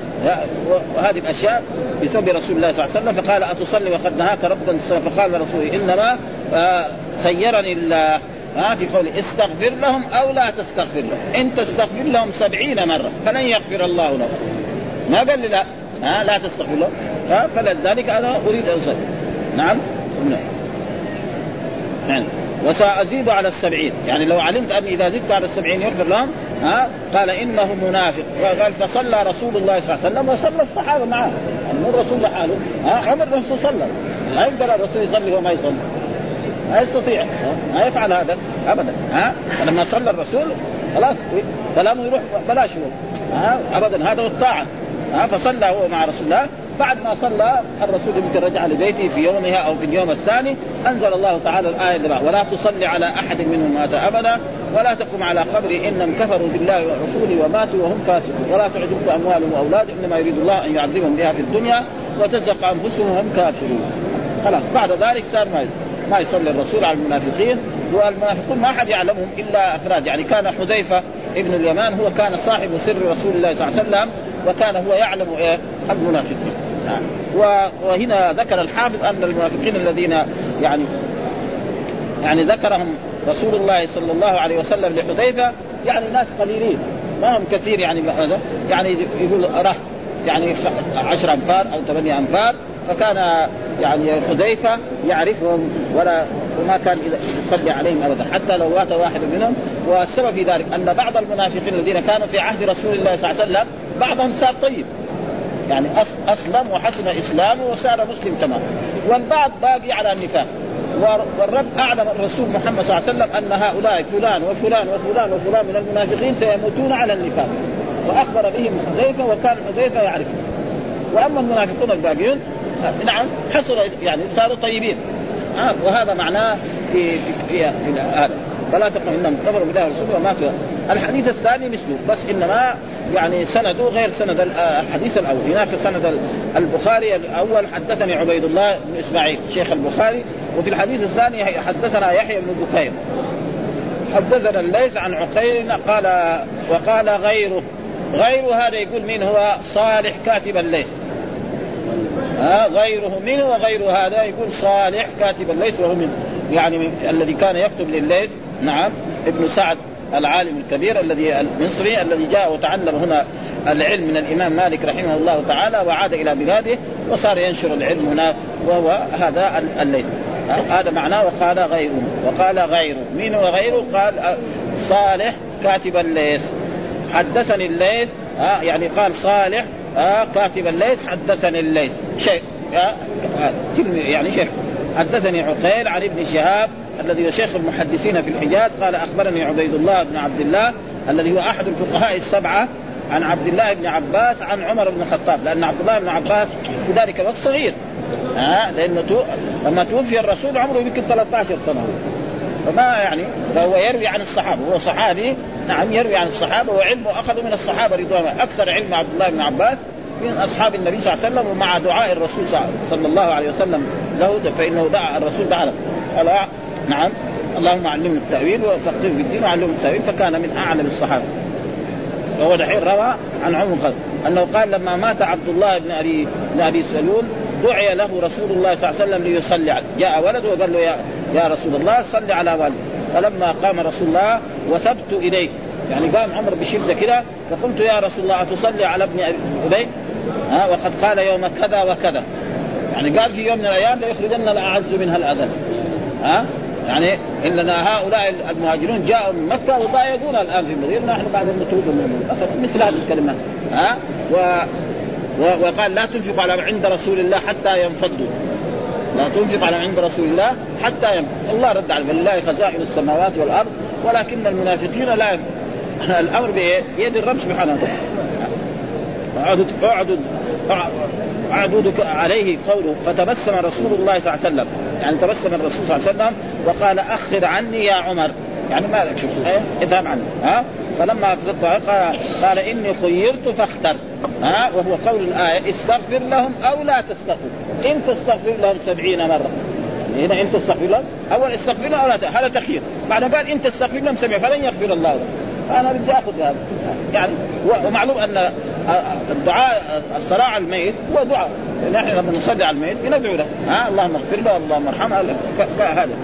وهذه الأشياء بسبب رسول الله صلى الله عليه وسلم. فقال أتصلي وقد نهاك ربك فقال رسوله إنما آه، خيرني الله. ها في قوله استغفر لهم أو لا تستغفر لهم. إن تستغفر لهم سبعين مرة فلن يغفر الله لهم. ما قال لي لا ها لا تستغفر لهم. فلذلك أنا أريد أن أصلي. نعم نعم. وسأزيد على السبعين. يعني لو علمت أني إذا زدت على السبعين يغفر لهم ها قال إنه منافق. قال فصلى رسول الله صلى الله عليه وسلم وصلى الصحابة معه. يعني مو الرسول لحاله ها عمر نفسه صلى ما يقدر الرسول يصلي وما يصلي. ما يستطيع. ما يفعل هذا ابدا. ها؟ فلما صلى الرسول خلاص كلامه يروح بلاش هو ابدا. هذا هو الطاعة. ها؟ فصلى هو مع رسول الله. بعد ما صلى الرسول يمكن رجع لبيته في يومها أو في اليوم الثاني. أنزل الله تعالى الآية اللي ولا تصلي على أحد منهم مات ابدا. ولا تقم على قبري إنهم كفروا بالله ورسوله وماتوا وهم فاسقون. ولا تعجبك أموالهم وأولادهم. إنما يريد الله أن يعذبهم بها في الدنيا وتزق أنفسهم وهم كافرون. خلاص. بعد ذلك صار ما ما يصلي الرسول على المنافقين والمنافقون ما أحد يعلمهم إلا أفراد. يعني كان حذيفة ابن اليمان هو كان صاحب سر رسول الله صلى الله عليه وسلم وكان هو يعلم إيه المنافقين. وهنا ذكر الحافظ أن المنافقين الذين يعني يعني ذكرهم رسول الله صلى الله عليه وسلم لحذيفة يعني ناس قليلين. ما هم كثير يعني يعني يقول ره يعني عشر أنفار أو ثمانية أنفار. فكان يعني حذيفة يعرفهم ولا وما كان يصلي عليهم ابدا حتى لو مات واحد منهم. والسبب في ذلك أن بعض المنافقين الذين كانوا في عهد رسول الله صلى الله عليه وسلم بعضهم صار طيب. يعني أسلم وحسن إسلامه وصار مسلم تمام. والبعض باقي على النفاق. والرب أعلم الرسول محمد صلى الله عليه وسلم أن هؤلاء فلان وفلان وفلان وفلان من المنافقين سيموتون على النفاق. واخبر بهم حذيفة وكان حذيفة يعرفه وأما المنافقون الباقيون نعم حصل يعني صاروا طيبين. آه وهذا معناه في في في, هذا. فلا تقل إنهم كفروا بالله ورسوله وماتوا الحديث الثاني مثله بس إنما يعني سنده غير سند الحديث الأول. هناك سند البخاري الأول حدثني عبيد الله بن إسماعيل شيخ البخاري وفي الحديث الثاني حدثنا يحيى بن بكير. حدثنا الليث عن عقيل قال وقال غيره. غير هذا يقول مين هو؟ صالح كاتب الليث. ها غيره منه وغير هذا يقول صالح كاتب الليث وهو من يعني من الذي كان يكتب لليث نعم ابن سعد العالم الكبير الذي المصري الذي جاء وتعلم هنا العلم من الإمام مالك رحمه الله تعالى وعاد إلى بلاده وصار ينشر العلم هناك وهو هذا الليث. هذا معناه وقال غيره وقال غيره. مين هو غيره قال صالح كاتب الليث. حدثني الليث آه يعني قال صالح آه كاتب الليث حدثني الليث. شيء آه يعني شيخ. حدثني عقيل عن ابن شهاب الذي هو شيخ المحدثين في الحجاز قال أخبرني عبيد الله بن عبد الله الذي هو أحد الفقهاء السبعة عن عبد الله بن عباس عن عمر بن الخطاب. لأن عبد الله بن عباس في ذلك الوقت صغير. ها لأنه تو... لما توفي الرسول عمره يمكن 13 سنة. فما يعني فهو يروي عن الصحابة. هو صحابي نعم يروي عن الصحابة وعلمه اخذه من الصحابة رضوان أكثر علم عبد الله بن عباس من أصحاب النبي صلى الله عليه وسلم ومع دعاء الرسول صلى الله عليه وسلم له فإنه دعا الرسول دعا له. قال نعم. اللهم علمه التأويل وفقهه في الدين وعلمه التأويل فكان من أعلم الصحابة. وهو دحين روى عن عمر أنه قال لما مات عبد الله بن أبي بن أبي سلول دعي له رسول الله صلى الله عليه وسلم ليصلي عليه. جاء ولده وقال له يا, يا رسول الله صل على والدي فلما قام رسول الله وثبت اليه يعني قام عمر بشدة كده فقلت يا رسول الله أتصلي على ابن أبي ها وقد قال يوم كذا وكذا. يعني قال في يوم من الأيام ليخرجن الأعز منها الاذل ها؟ يعني إننا هؤلاء المهاجرون جاءوا من مكة وضايقونا الآن في المدينة نحن بعد من مثل هذه الكلمات ها؟ و وقال لا تنفق على عند رسول الله حتى ينفضوا. لا تنفق على عند رسول الله حتى ينفض الله رد على فلله خزائن السماوات والأرض. ولكن المنافقين لا الأمر بيد الرب سبحانه وتعالى. اعدد اعدد عليه قوله فتبسم رسول الله صلى الله عليه وسلم. يعني تبسم الرسول صلى الله عليه وسلم وقال اخر عني يا عمر. يعني ما لك شوف؟ اذهب عني. ها؟ فلما قال, قال إني خيرت فاختر. ها؟ وهو قول الآية استغفر لهم أو لا تستغفر. إن تستغفر لهم سبعين مرة. هنا انت تستغفر لهم اول استغفر لا هذا تخيير بعد قال انت تستغفر لهم سبعين فلن يغفر الله. لهم فانا بدي آخذ هذا. يعني ومعلوم أن الدعاء الصلاة على الميت هو دعاء. نحن لما نصلي على الميت بندعو له. ها؟ اللهم اغفر له اللهم ارحمه هذا.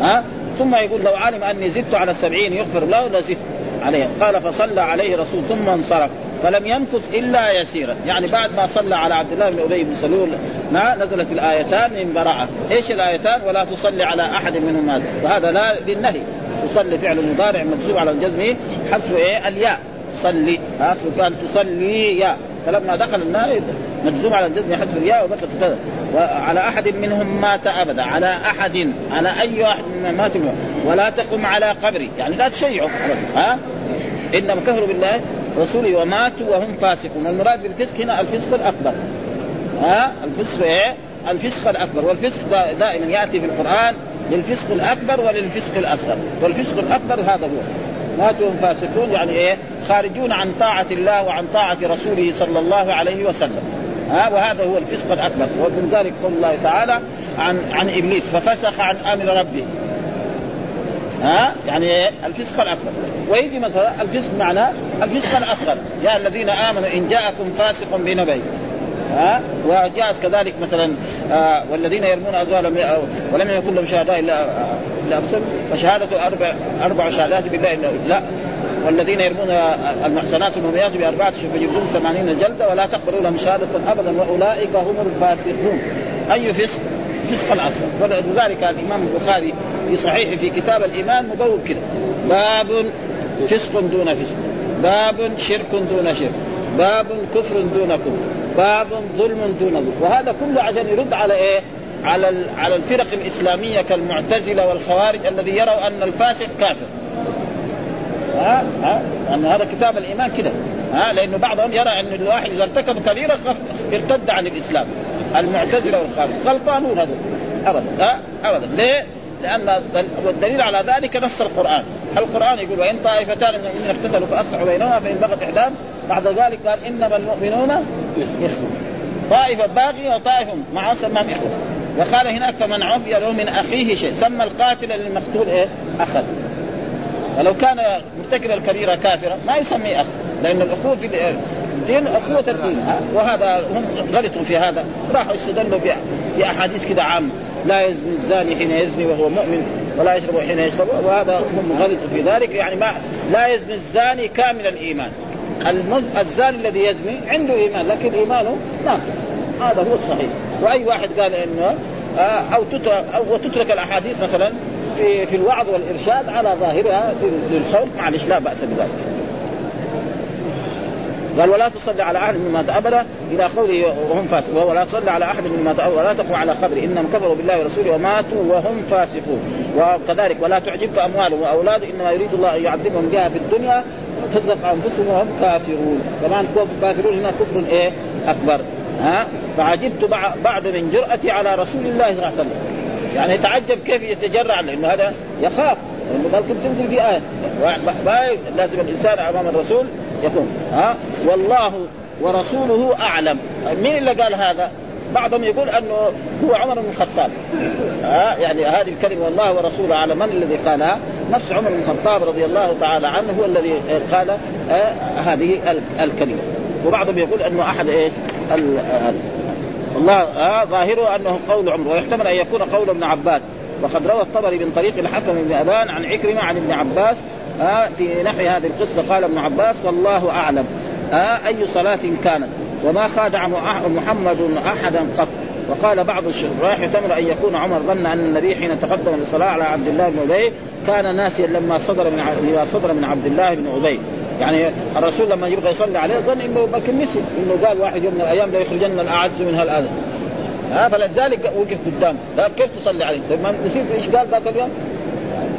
ها؟ ثم يقول لو علم أني زدت على السبعين يغفر له لزدت عليه قال فصلى عليه رسول ثم انصرف. فلم يمكث إلا يسيرا. يعني بعد ما صلى على عبد الله بن أبي بن سلول نزلت الآيتان من براءة. إيش الآيتان؟ ولا تصلي على أحد منهم مات وهذا لا للنهي. تصلي فعل مضارع منصوب على الجزم حذف إيه؟ الياء. صلي. ها؟ كان تصلي يا. فلما دخل النار مجزوم على الجزم حذف الياء وبقت كذا وعلى أحد منهم مات أبدا. على أحد. على أي واحد مما مات ولا تقم على قبري. يعني لا تشيعوا ها؟ إنما كفروا بالله. رسوله وماتوا وهم فاسقون. المراد بالفسق هنا الفسق الأكبر. ها؟ الفسق إيه؟ الفسق الأكبر. والفسق دائما يأتي في القرآن للفسق الأكبر وللفسق الأصغر. والفسق الأكبر هذا هو. ماتوا وهم فاسقون يعني إيه؟ خارجون عن طاعة الله وعن طاعة رسوله صلى الله عليه وسلم. ها؟ وهذا هو الفسق الأكبر. ومن ذلك قول الله تعالى عن عن إبليس ففسخ عن أمر ربه. ها؟ يعني؟ الفسق الأكبر. ويجي مثلا الفسق معناه الفسق الأصغر. يا الذين آمنوا إن جاءكم فاسق بنبأ. ها؟ وجاءت كذلك مثلا آه والذين يرمون ازواجهم ولم يكن لهم شهداء إلا إلا أنفسهم. فشهاده أربع أربع شهادات بالله الا لا. والذين يرمون المحسنات المؤمنات بأربعة فيجلدون ثمانين جلدة ولا تقبلوا لهم شهادة أبدا وأولئك هم الفاسقون. أي فسق؟ فسق الأصغر ولذلك الإمام البخاري في صحيح في كتاب الإيمان مبوب كده. باب فسق دون فسق. باب شرك دون شرك. باب كفر دون كفر. باب ظلم دون ظلم. وهذا كله عشان يرد على إيه؟ على على الفرق الإسلامية كالمعتزلة والخوارج الذي يروا أن الفاسق كافر. ها؟ ها؟ ان هذا كتاب الإيمان كده. ها؟ لأنه بعضهم يرى أن الواحد إذا ارتكب كبيرة ارتد عن الإسلام. المعتزلة والخارج غلطانون هذول. ابدا. ها؟ ابدا. ليه؟ لأن والدليل على ذلك نص القرآن. القرآن يقول وإن طائفتان من المؤمنين اقتتلوا فأصلحوا بينهما فإن بغت احداهم بعد ذلك قال إنما المؤمنون إخوة. طائفة باغية وطائفه مع سماهم إخوة. وقال هناك فمن عفي له من أخيه شيء. سمى القاتل للمقتول إيه؟ أخا. ولو كان مرتكب الكبيرة كافرا ما يسميه أخ. لأن الأخوة في الدين أخوة الدين. وهذا هم غلطوا في هذا. راحوا استدلوا بأحاديث كده عامة. لا يزني الزاني حين يزني وهو مؤمن ولا يشرب حين يشرب وهذا هم غلطوا في ذلك. يعني ما لا يزني الزاني كامل الإيمان. المز... الزاني الذي يزني عنده إيمان لكن إيمانه ناقص. هذا هو الصحيح. وأي واحد قال انه آه، أو تترك أو وتترك الأحاديث مثلا في في الوعظ والإرشاد على ظاهرها للخوف معلش لا بأس بذلك. قال ولا تصلي على أحد مما أبدا إلى قوله وهم فاسقون. ولا تصلي على أحد مما ولا تقوم على قبر إنهم كفروا بالله ورسوله وماتوا وهم فاسقون. وكذلك ولا تعجبك اموالهم واولادهم إنما يريد الله أن يعذبهم بها في الدنيا وتزق أنفسهم وهم كافرون. طبعا كافرون هنا كفر إيه؟ أكبر. ها؟ فعجبت بعد من جرأتي على رسول الله صلى الله عليه وسلم. يعني يتعجب كيف يتجرع لأنه هذا يخاف. لأنه ممكن تنزل في آية. لازم الإنسان أمام الرسول يكون ها؟ والله ورسوله أعلم. مين اللي قال هذا؟ بعضهم يقول أنه هو عمر بن الخطاب. ها؟ يعني هذه الكلمة والله ورسوله أعلم. من الذي قالها؟ نفس عمر بن الخطاب رضي الله تعالى عنه هو الذي قال هذه الكلمة. وبعضهم يقول أنه أحد إيش؟ الله ظاهره أنه قول عمر ويحتمل أن يكون قول ابن عباس. وقد روى الطبري من طريق الحكم بن ابان عن عكرمة عن ابن عباس آه في نحو هذه القصة قال ابن عباس والله أعلم. آه أي صلاة كانت؟ وما خادع محمد أحدا قط. وقال بعض الشراح يحتمل أن يكون عمر ظن أن النبي حين تقدم للصلاه على عبد الله بن أبي كان ناسيا لما صدر من لما صدر من عبد الله بن أبي. يعني الرسول لما يبغى يصلي عليه ظن إنه بكر نسي إنه قال واحد يوم من الأيام لا يخرجن الأعز من هالاذى ها فلذلك وقف قدامه كيف تصلي عليه؟ طيب ما نسيت إيش قال ذاك اليوم؟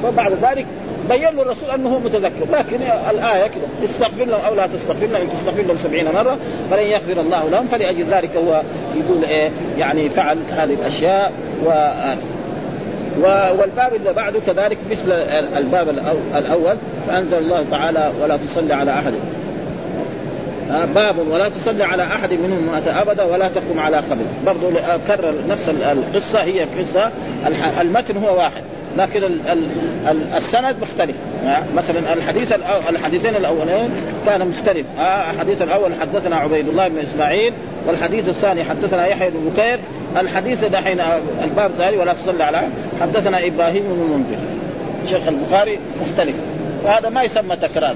فبعد ذلك بين له الرسول أنه متذكر. لكن الآية كده استغفر لهم أو لا تستغفر لهم إن تستغفر لهم سبعين مرة فلن يغفر الله لهم فلأجل ذلك هو يقول إيه يعني فعل هذه الأشياء و والباب اللي بعده كذلك مثل الباب الأول فأنزل الله تعالى ولا تصلي على أحد. باب ولا تصلي على أحد منهم مات أبدا ولا تقم على قبر. برضه كرر نفس القصة هي قصة المتن هو واحد لكن السند مختلف. مثلا الحديث الحديثين الأولين كان مختلف. الحديث الأول حدثنا عبيد الله بن إسماعيل والحديث الثاني حدثنا يحيى بن بكير. الحديث دحين الباب الثاني ولا تصلي على حدثنا إبراهيم بن المنذر شيخ البخاري مختلف. وهذا ما يسمى تكرار.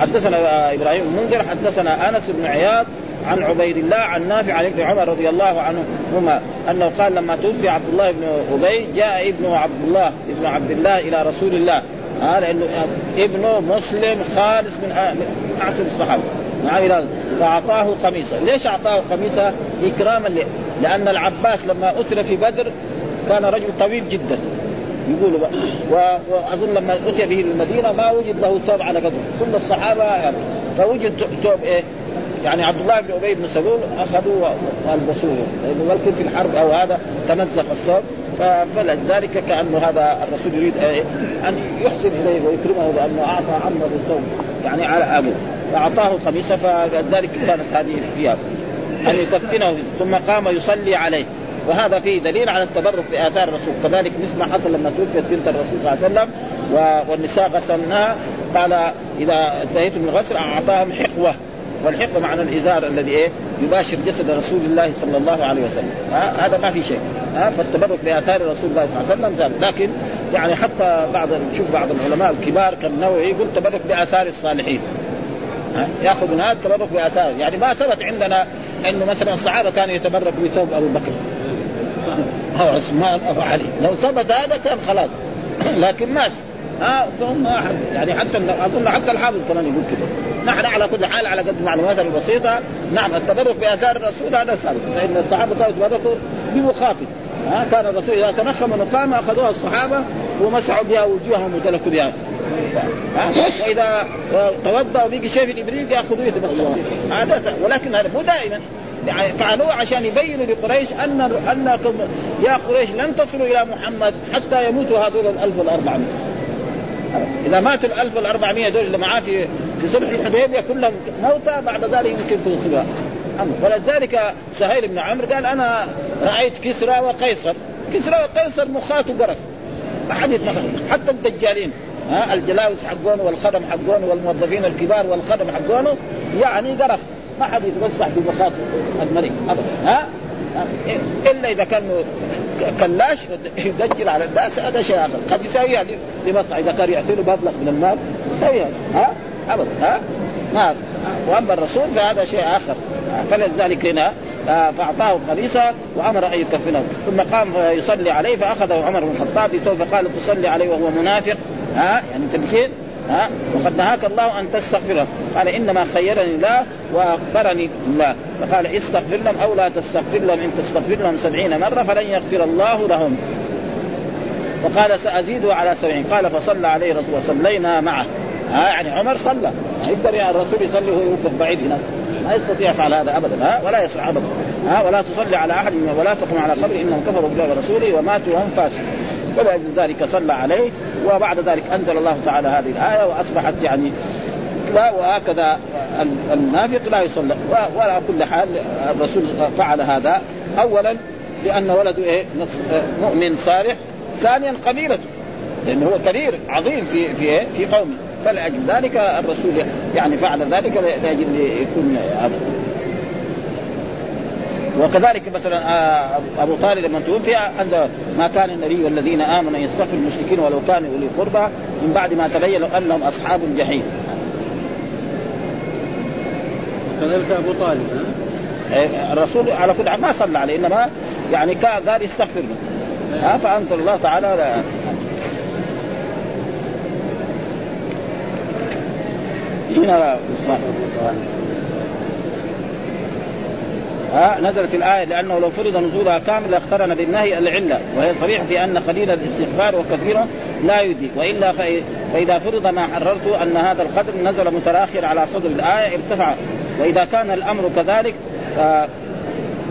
حدثنا إبراهيم بن المنذر حدثنا أنس بن عياض عن عبيد الله عن نافع عن ابن عمر رضي الله عنهما أنه قال لما توفي عبد الله بن أبي جاء ابن عبد الله ابن عبد الله إلى رسول الله. آه لأنه ابنه مسلم خالص من اعسر الصحابة. نعم فأعطاه قميصا، ليش أعطاه قميصا؟ إكراما لأن العباس لما اسر في بدر كان رجل طويل جدا. يقولوا وأظن لما أتي به المدينة ما وجد له ثوب على قدره كل الصحابة يعني فوجد ثوب إيه يعني عبد الله بن أبي بن سلول أخذوه وألبسوه. لأنه ممكن في الحرب أو هذا تمزق الثوب. فلذلك كانه هذا الرسول يريد أن يحسن إليه ويكرمه بأنه أعطى عمه الثوب يعني على أبوه. فأعطاه قميصه فلذلك كانت هذه الثياب. أن يكفنه ثم قام يصلي عليه. وهذا فيه دليل على التبرك بآثار الرسول. كذلك مثل ما حصل لما توفيت بنت الرسول صلى الله عليه وسلم والنساء غسلناها قال إذا انتهيتم من الغسل أعطاهم حقوة. والحقوة معنى الإزار الذي إيه؟ يباشر جسد رسول الله صلى الله عليه وسلم. هذا ما في شيء. ها؟ فالتبرك بآثار رسول الله صلى الله عليه وسلم زاد. لكن يعني حتى بعض شوف بعض العلماء الكبار كالنووي يقول تبرك بآثار الصالحين. يأخذ من هذا التبرك بآثار. يعني ما ثبت عندنا إنه مثلا الصحابه كانوا يتبركوا بثوب أبو بكر. أو عثمان أو علي. لو ثبت هذا كان خلاص. لكن ما ها فهم يعني حتى أظن حتى الحافظ كمان يقول كده. نحن على كل حال على قد معلوماتنا البسيطه نعم التبرك بآثار الرسول هذا ثابت فإن الصحابة كانوا يتبركوا بمخاطب ها كان الرسول إذا تنخم نخامه أخذوها الصحابة ومسحوا بها وجوههم ودلكوا بها. وإذا توضأ وبقي شيء في الابريق ياخذوه يتبسموا هذا ولكن هذا مو دائما. فعلوه عشان يبينوا لقريش ان أنكم يا قريش لن تصلوا إلى محمد حتى يموتوا هذول ال 1400 إذا ماتوا ال 1400 دول اللي معاه في في صلح الحديبية كلهم موتى بعد ذلك يمكن تنصبها فلذلك سهيل بن عمرو قال أنا رأيت كسرى وقيصر. كسرى وقيصر مخاط وقرف. ما حد يتنخل حتى الدجالين ها الجلاوس حقونه والخدم حقونه والموظفين الكبار والخدم حقونه يعني قرف. ما حد يتوسع بمخاط الملك ابدا. ها؟ إلا إذا كان كلاش يدجل على الناس هذا شيء آخر. قد يسويها لمصلحه اذا كان يعطي له مبلغ من المال يسويها ها؟ ابدا ها؟ ما وأما الرسول فهذا شيء آخر. فلذلك هنا آه فأعطاه قميصه وأمر أن يكفنه. ثم قام يصلي عليه فأخذه عمر بن الخطاب فقال تصلي عليه وهو منافق. ها؟ يعني تمثيل. ها؟ وقد نهاك الله أن تستغفره. قال إنما خيرني الله واخبرني الله فقال استغفر لهم أو لا تستغفر لهم. إن تستغفر لهم سبعين مرة فلن يغفر الله لهم. وقال سازيده على سبعين. قال فصلى عليه الرسول وصلينا معه. ها؟ يعني عمر صلى. يقدر يعني الرسول يصلي وهو يوقف بعيد هنا ما يستطيع يفعل هذا ابدا. ها؟ ولا يصح ابدا. ها؟ ولا تصلي على أحد ولا تقم على قبر إنهم كفروا بالله ورسوله وماتوا وهم فاسقون. فلأجل ذلك صلى عليه وبعد ذلك أنزل الله تعالى هذه الآية وأصبحت يعني لا وهكذا المنافق لا يصلى. وعلى كل حال الرسول فعل هذا. اولا لأن ولده إيه؟ مؤمن صالح ثانيا قبيلته لأنه هو كبير عظيم في في إيه؟ في قومه. فلأجل ذلك الرسول يعني فعل ذلك لأجل يكون هذا. وكذلك مثلا آه، أبو طالب لما توفي أنزل ما كان النبي والذين آمنوا يستغفروا المشركين ولو كانوا أولي قربى من بعد ما تبين أنهم أصحاب الجحيم. كذلك أبو طالب إيه، الرسول على كل ما صلى عليه إنما يعني قال يستغفر له فأنزل الله تعالى هنا ها نزلت الآية لأنه لو فرض نزولها كامل لاقترن بالنهي العلة. وهي صريحة في أن قليل الاستغفار وكثيره لا يدي. وإلا فإذا فرض ما حررت أن هذا القدر نزل متراخر على صدر الآية ارتفع. وإذا كان الأمر كذلك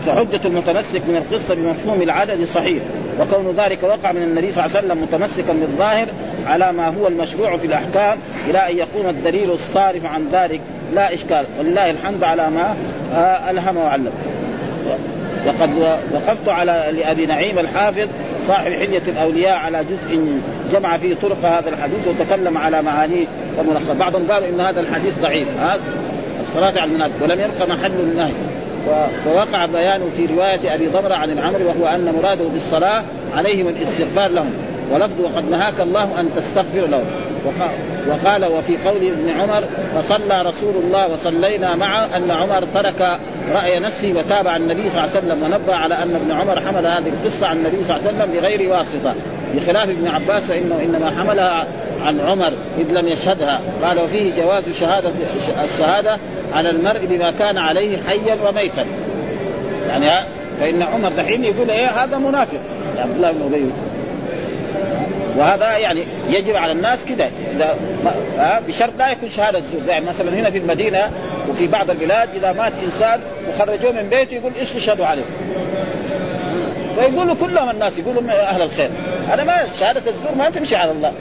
فحجة المتمسك من القصة بمفهوم العدد صحيح. وكون ذلك وقع من النبي صلى الله عليه وسلم متمسكا بالظاهر على ما هو المشروع في الأحكام إلى أن يقوم الدليل الصارف عن ذلك لا إشكال. ولله الحمد على ما آه، ألهم وعلم وقد وقفت على لأبي نعيم الحافظ صاحب حلية الأولياء على جزء جمع فيه طرق هذا الحديث وتكلم على معانيه وملخص بعضهم قالوا إن هذا الحديث ضعيف. الصلاة على المنافق ولم يبقى محل النهي. فوقع بيان في رواية أبي ضمرة عن العمر وهو أن مراده بالصلاة عليهم الاستغفار لهم. ولفظ وقد نهاك الله أن تستغفر لهم. وقال وفي قول ابن عمر فصلى رسول الله وصلينا معه أن عمر ترك رأي نفسه وتابع النبي صلى الله عليه وسلم ونبه على أن ابن عمر حمل هذه القصة عن النبي صلى الله عليه وسلم بغير واسطة. بخلاف ابن عباس فإنه إنما حملها عن عمر إذ لم يشهدها. قال وفيه جواز شهادة الشهادة على المرء بما كان عليه حيا وميتا. يعني فإن عمر دحين يقول إيه هذا منافق. عبد الله بن أبي وهذا يعني يجب على الناس كذا. إذا بشرط لا يكون شهادة زور. يعني مثلا هنا في المدينة وفي بعض البلاد إذا مات إنسان وخرجوه من بيته يقول إيش تشهدوا عليه؟ فيقولوا كلهم الناس يقولوا أهل الخير. هذا ما شهادة الزور ما تمشي على الله.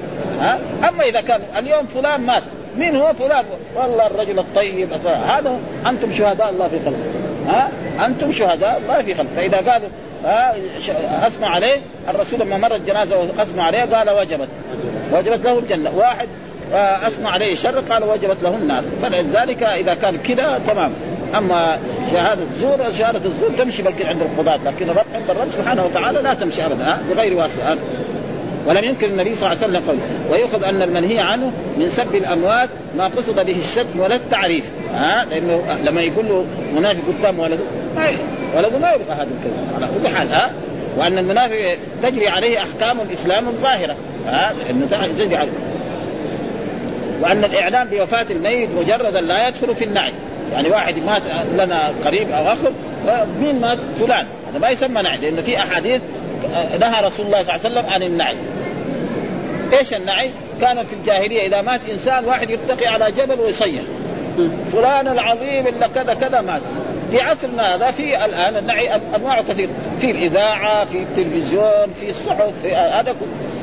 ها؟ أما إذا كان اليوم فلان مات مين هو فلان؟ والله الرجل الطيب. هذا أنتم شهداء الله في خلقه. ها؟ أنتم شهداء الله في خلقه فإذا قالوا اثنى عليه الرسول لما مرت جنازه واثنى عليه قال وجبت. وجبت له الجنه واحد أثنى عليه شر قال وجبت له النار فلذلك إذا كان كذا تمام. أما شهادة الزور شهادة الزور تمشي بل عند القضاة لكن الرب عند الرب سبحانه وتعالى لا تمشي ابدا بغير واسطة ولم ينكر النبي صلى الله عليه وسلم قوله ويؤخذ أن المنهي عنه من سب الأموات ما قصد به الشتم ولا التعريف. ها؟ لأنه لما يقول له منافق قدام ولده ولده ما يبغى هذا الكلام. على كل حال ها؟ وأن المنافق تجري عليه أحكام الإسلام الظاهرة. ها؟ لأنه تجري عليه وأن الإعلام بوفاة الميت مجردا لا يدخل في النعي. يعني واحد مات لنا قريب أو اخ مين مات؟ فلان. هذا ما يسمى نعي لأنه في أحاديث نهى رسول الله صلى الله عليه وسلم عن النعي. إيش النعي؟ كان في الجاهلية إذا مات إنسان واحد يرتقي على جبل ويصيح. فلان العظيم الا كذا كذا مات. في عصرنا هذا في الآن النعي انواعه كثير. في الإذاعة في التلفزيون في الصحف في هذا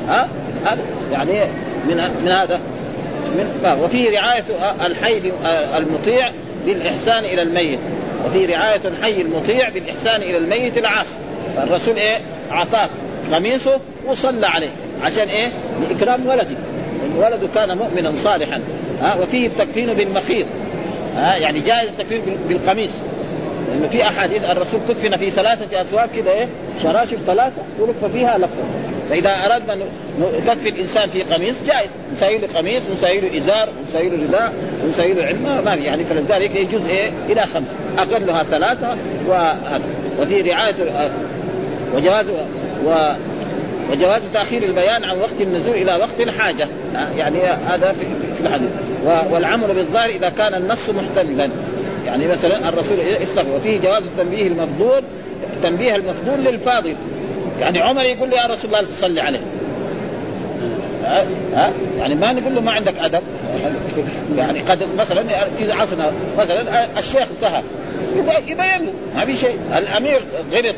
ها؟ هذا. يعني من من هذا. من وفي رعاية الحي المطيع بالاحسان إلى الميت. وفي رعاية الحي المطيع بالاحسان إلى الميت العاصي. فالرسول إيه؟ أعطاه قميصه وصلى عليه. عشان إيه؟ لإكرام ولده. ولده كان مؤمنا صالحا. ها؟ وفيه التكفين بالمخيط. ها؟ يعني جائز التكفين بالقميص. لأنه في أحاديث الرسول كفن في ثلاثة اثواب كذا إيه؟ شراشف ثلاثة ولف فيها لفه فإذا أردنا نكفي الإنسان في قميص جائز. نسوي له قميص نسوي له إزار نسوي له رداء وسبيل العلم ما في. يعني فلذلك يجوز إيه؟ إلى خمس. أقلها ثلاثة وهذا وفي رعاية وجواز و وجواز تأخير البيان عن وقت النزول إلى وقت الحاجة. يعني هذا في الحديث. والعمل بالظاهر إذا كان النص محتملا. يعني مثلا الرسول استغفر وفيه جواز التنبيه المفضول تنبيه المفضول للفاضل. يعني عمر يقول له يا رسول الله تصلي عليه. ها, ها؟ يعني ما نقول له ما عندك أدب. يعني قد مثلا في عصرنا مثلا الشيخ سهر يبين له ما في شيء. الأمير غلط.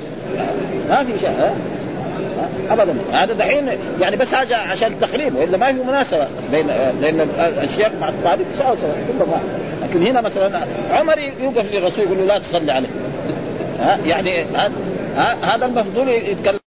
ما في شيء ها؟ ابدا. هذا دحين يعني بس هذا عشان التقريب وإلا ما في مناسبة بين لأن الشيخ مع الطالب سوا سوا كلهم لكن هنا مثلا عمر يوقف للرسول يقول له لا تصلي عليه. ها يعني هذا المفضول يتكلم.